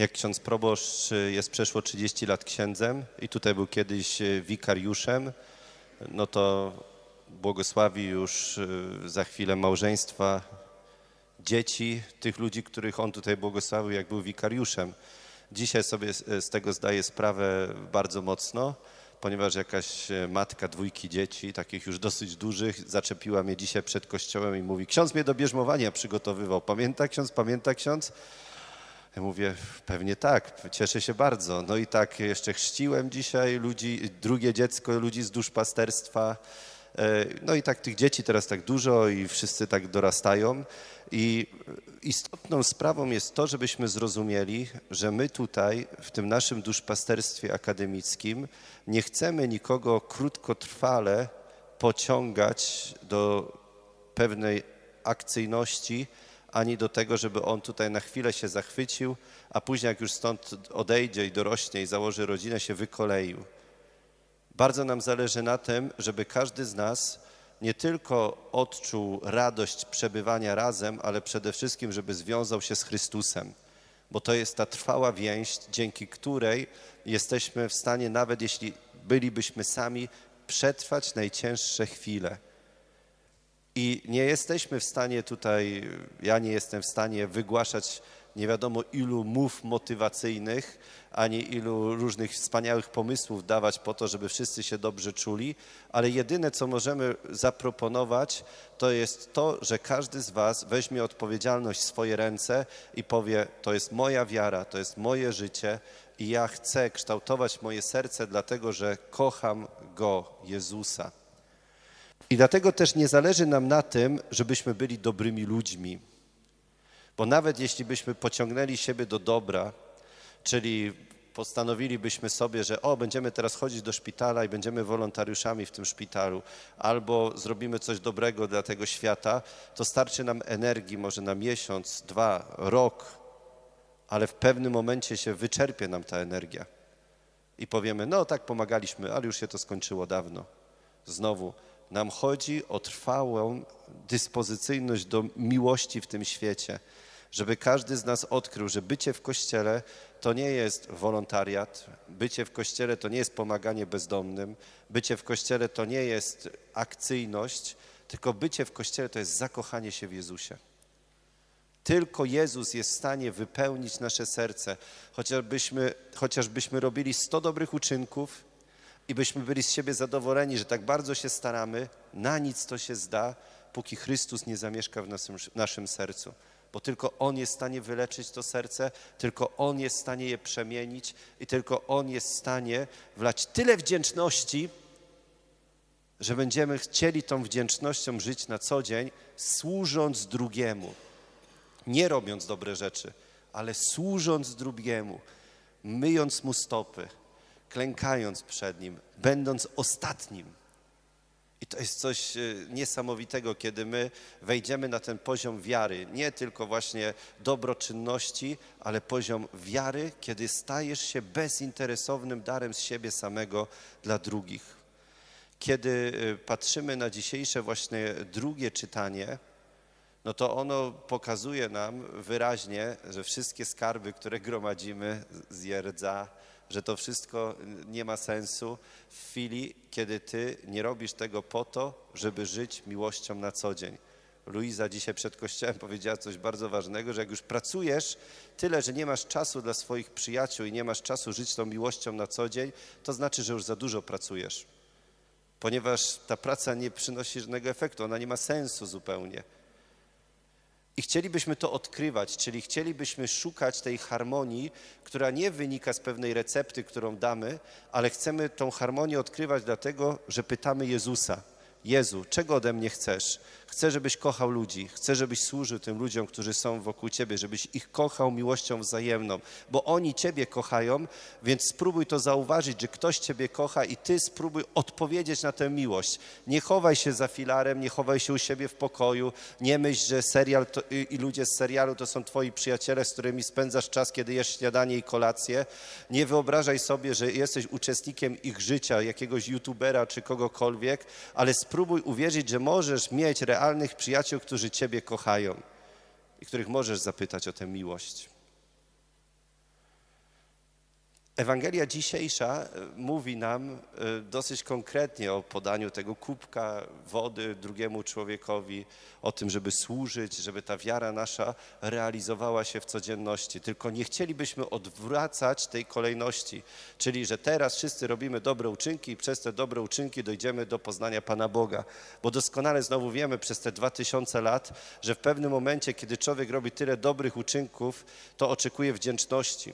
Jak ksiądz proboszcz y, jest przeszło 30 lat księdzem i tutaj był kiedyś y, wikariuszem, no to błogosławi już y, za chwilę małżeństwa, dzieci, tych ludzi, których on tutaj błogosławił, jak był wikariuszem. Dzisiaj sobie z tego zdaję sprawę bardzo mocno, ponieważ jakaś matka dwójki dzieci, takich już dosyć dużych, zaczepiła mnie dzisiaj przed kościołem i mówi, ksiądz mnie do bierzmowania przygotowywał. Pamięta ksiądz, pamięta ksiądz? Mówię, pewnie tak, cieszę się bardzo. No i tak jeszcze chrzciłem dzisiaj ludzi, drugie dziecko ludzi z duszpasterstwa. E, No i tak tych dzieci teraz tak dużo i wszyscy tak dorastają. I istotną sprawą jest to, żebyśmy zrozumieli, że my tutaj w tym naszym duszpasterstwie akademickim nie chcemy nikogo krótkotrwale pociągać do pewnej akcyjności, ani do tego, żeby on tutaj na chwilę się zachwycił, a później jak już stąd odejdzie i dorośnie i założy rodzinę, się wykoleił. Bardzo nam zależy na tym, żeby każdy z nas nie tylko odczuł radość przebywania razem, ale przede wszystkim, żeby związał się z Chrystusem, bo to jest ta trwała więź, dzięki której jesteśmy w stanie, nawet jeśli bylibyśmy sami, przetrwać najcięższe chwile. I nie jesteśmy w stanie tutaj, ja nie jestem w stanie wygłaszać nie wiadomo ilu mów motywacyjnych, ani ilu różnych wspaniałych pomysłów dawać po to, żeby wszyscy się dobrze czuli, ale jedyne, co możemy zaproponować, to jest to, że każdy z Was weźmie odpowiedzialność w swoje ręce i powie: To jest moja wiara, to jest moje życie i ja chcę kształtować moje serce, dlatego że kocham Go, Jezusa. I dlatego też nie zależy nam na tym, żebyśmy byli dobrymi ludźmi. Bo nawet jeśli byśmy pociągnęli siebie do dobra, czyli postanowilibyśmy sobie, że o, będziemy teraz chodzić do szpitala i będziemy wolontariuszami w tym szpitalu, albo zrobimy coś dobrego dla tego świata, to starczy nam energii może na miesiąc, dwa, rok, ale w pewnym momencie się wyczerpie nam ta energia. I powiemy, no tak pomagaliśmy, ale już się to skończyło dawno. Znowu, nam chodzi o trwałą dyspozycyjność do miłości w tym świecie, żeby każdy z nas odkrył, że bycie w kościele to nie jest wolontariat, bycie w kościele to nie jest pomaganie bezdomnym, bycie w kościele to nie jest akcyjność, tylko bycie w kościele to jest zakochanie się w Jezusie. Tylko Jezus jest w stanie wypełnić nasze serce, chociażbyśmy, chociażbyśmy robili 100 dobrych uczynków i byśmy byli z siebie zadowoleni, że tak bardzo się staramy, na nic to się zda, póki Chrystus nie zamieszka w naszym, naszym sercu. Bo tylko On jest w stanie wyleczyć to serce, tylko On jest w stanie je przemienić i tylko On jest w stanie wlać tyle wdzięczności, że będziemy chcieli tą wdzięcznością żyć na co dzień, służąc drugiemu. Nie robiąc dobre rzeczy, ale służąc drugiemu, myjąc mu stopy, klękając przed nim, będąc ostatnim. I to jest coś e, niesamowitego, kiedy my wejdziemy na ten poziom wiary, nie tylko właśnie dobroczynności, ale poziom wiary, kiedy stajesz się bezinteresownym darem z siebie samego dla drugich. Kiedy e, patrzymy na dzisiejsze właśnie drugie czytanie, no to ono pokazuje nam wyraźnie, że wszystkie skarby, które gromadzimy z rdza, że to wszystko nie ma sensu w chwili, kiedy ty nie robisz tego po to, żeby żyć miłością na co dzień. Luiza dzisiaj przed kościołem powiedziała coś bardzo ważnego, że jak już pracujesz tyle, że nie masz czasu dla swoich przyjaciół i nie masz czasu żyć tą miłością na co dzień, to znaczy, że już za dużo pracujesz. Ponieważ ta praca nie przynosi żadnego efektu, ona nie ma sensu zupełnie. I chcielibyśmy to odkrywać, czyli chcielibyśmy szukać tej harmonii, która nie wynika z pewnej recepty, którą damy, ale chcemy tą harmonię odkrywać dlatego, że pytamy Jezusa. Jezu, czego ode mnie chcesz? Chcę, żebyś kochał ludzi, chcę, żebyś służył tym ludziom, którzy są wokół Ciebie, żebyś ich kochał miłością wzajemną, bo oni Ciebie kochają, więc spróbuj to zauważyć, że ktoś Ciebie kocha i Ty spróbuj odpowiedzieć na tę miłość. Nie chowaj się za filarem, nie chowaj się u siebie w pokoju, nie myśl, że serial to, i i ludzie z serialu to są Twoi przyjaciele, z którymi spędzasz czas, kiedy jesz śniadanie i kolację. Nie wyobrażaj sobie, że jesteś uczestnikiem ich życia, jakiegoś youtubera czy kogokolwiek, ale spróbuj uwierzyć, że możesz mieć realnych przyjaciół, którzy Ciebie kochają i których możesz zapytać o tę miłość. Ewangelia dzisiejsza e, mówi nam e, dosyć konkretnie o podaniu tego kubka wody drugiemu człowiekowi, o tym, żeby służyć, żeby ta wiara nasza realizowała się w codzienności. Tylko nie chcielibyśmy odwracać tej kolejności, czyli że teraz wszyscy robimy dobre uczynki i przez te dobre uczynki dojdziemy do poznania Pana Boga. Bo doskonale znowu wiemy przez te dwa tysiące lat, że w pewnym momencie, kiedy człowiek robi tyle dobrych uczynków, to oczekuje wdzięczności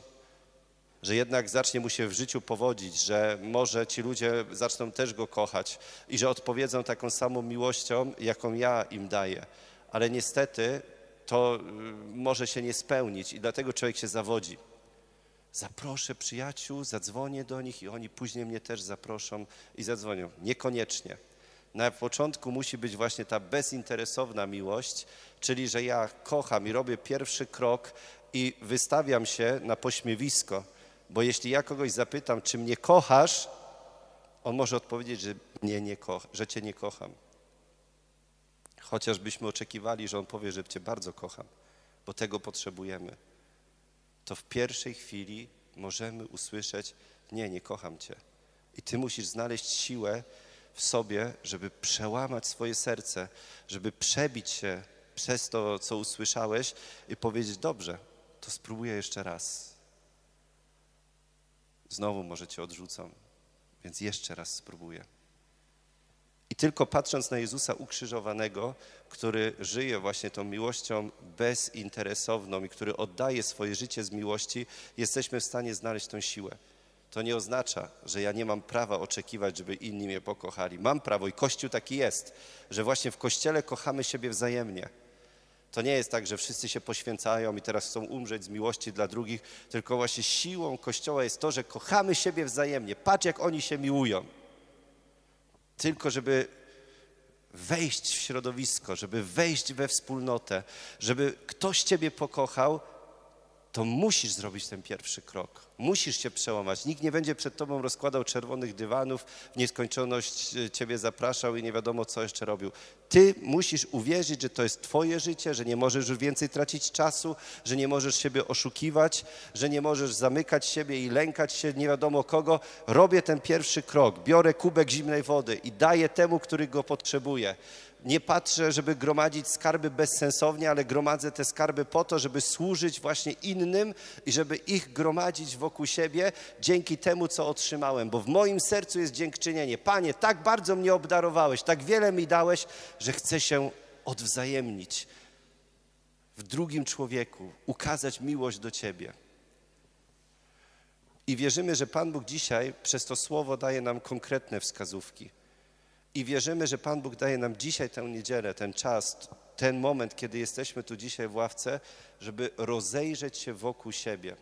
że jednak zacznie mu się w życiu powodzić, że może ci ludzie zaczną też go kochać i że odpowiedzą taką samą miłością, jaką ja im daję. Ale niestety to y, może się nie spełnić i dlatego człowiek się zawodzi. Zaproszę przyjaciół, zadzwonię do nich i oni później mnie też zaproszą i zadzwonią. Niekoniecznie. Na początku musi być właśnie ta bezinteresowna miłość, czyli że ja kocham i robię pierwszy krok i wystawiam się na pośmiewisko bo jeśli ja kogoś zapytam, czy mnie kochasz, on może odpowiedzieć, że, mnie nie kocha, że cię nie kocham. Chociażbyśmy oczekiwali, że on powie, że cię bardzo kocham, bo tego potrzebujemy. To w pierwszej chwili możemy usłyszeć, nie, nie kocham cię. I ty musisz znaleźć siłę w sobie, żeby przełamać swoje serce, żeby przebić się przez to, co usłyszałeś i powiedzieć, dobrze, to spróbuję jeszcze raz Znowu może cię odrzucą, więc jeszcze raz spróbuję. I tylko patrząc na Jezusa ukrzyżowanego, który żyje właśnie tą miłością bezinteresowną i który oddaje swoje życie z miłości, jesteśmy w stanie znaleźć tą siłę. To nie oznacza, że ja nie mam prawa oczekiwać, żeby inni mnie pokochali. Mam prawo i Kościół taki jest, że właśnie w Kościele kochamy siebie wzajemnie. To nie jest tak, że wszyscy się poświęcają i teraz chcą umrzeć z miłości dla drugich, tylko właśnie siłą Kościoła jest to, że kochamy siebie wzajemnie. Patrz, jak oni się miłują. Tylko, żeby wejść w środowisko, żeby wejść we wspólnotę, żeby ktoś Ciebie pokochał, to musisz zrobić ten pierwszy krok. Musisz się przełamać. Nikt nie będzie przed tobą rozkładał czerwonych dywanów, w nieskończoność e, ciebie zapraszał i nie wiadomo, co jeszcze robił. Ty musisz uwierzyć, że to jest twoje życie, że nie możesz już więcej tracić czasu, że nie możesz siebie oszukiwać, że nie możesz zamykać siebie i lękać się nie wiadomo kogo. Robię ten pierwszy krok, biorę kubek zimnej wody i daję temu, który go potrzebuje nie patrzę, żeby gromadzić skarby bezsensownie, ale gromadzę te skarby po to, żeby służyć właśnie innym i żeby ich gromadzić wokół siebie dzięki temu, co otrzymałem, bo w moim sercu jest dziękczynienie. Panie, tak bardzo mnie obdarowałeś, tak wiele mi dałeś, że chcę się odwzajemnić w drugim człowieku, ukazać miłość do Ciebie. I wierzymy, że Pan Bóg dzisiaj przez to słowo daje nam konkretne wskazówki. I wierzymy, że Pan Bóg daje nam dzisiaj tę niedzielę, ten czas, ten moment, kiedy jesteśmy tu dzisiaj w ławce, żeby rozejrzeć się wokół siebie.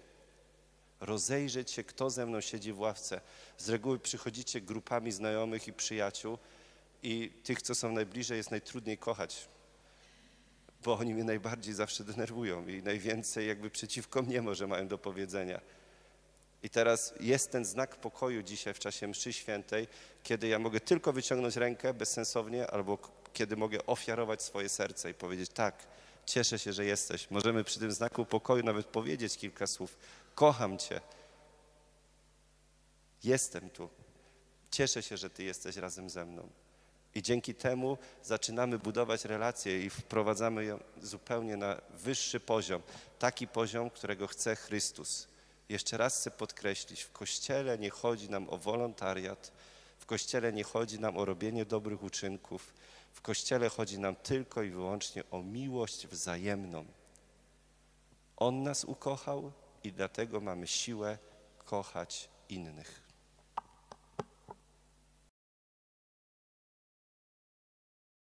Rozejrzeć się, kto ze mną siedzi w ławce. Z reguły przychodzicie grupami znajomych i przyjaciół i tych, co są najbliżej, jest najtrudniej kochać, bo oni mnie najbardziej zawsze denerwują i najwięcej jakby przeciwko mnie może mają do powiedzenia. I teraz jest ten znak pokoju dzisiaj w czasie mszy świętej, kiedy ja mogę tylko wyciągnąć rękę bezsensownie, albo kiedy mogę ofiarować swoje serce i powiedzieć tak, cieszę się, że jesteś. Możemy przy tym znaku pokoju nawet powiedzieć kilka słów. Kocham Cię. Jestem tu. Cieszę się, że Ty jesteś razem ze mną. I dzięki temu zaczynamy budować relacje i wprowadzamy ją zupełnie na wyższy poziom. Taki poziom, którego chce Chrystus. Jeszcze raz chcę podkreślić, w Kościele nie chodzi nam o wolontariat, w Kościele nie chodzi nam o robienie dobrych uczynków, w Kościele chodzi nam tylko i wyłącznie o miłość wzajemną. On nas ukochał i dlatego mamy siłę kochać innych.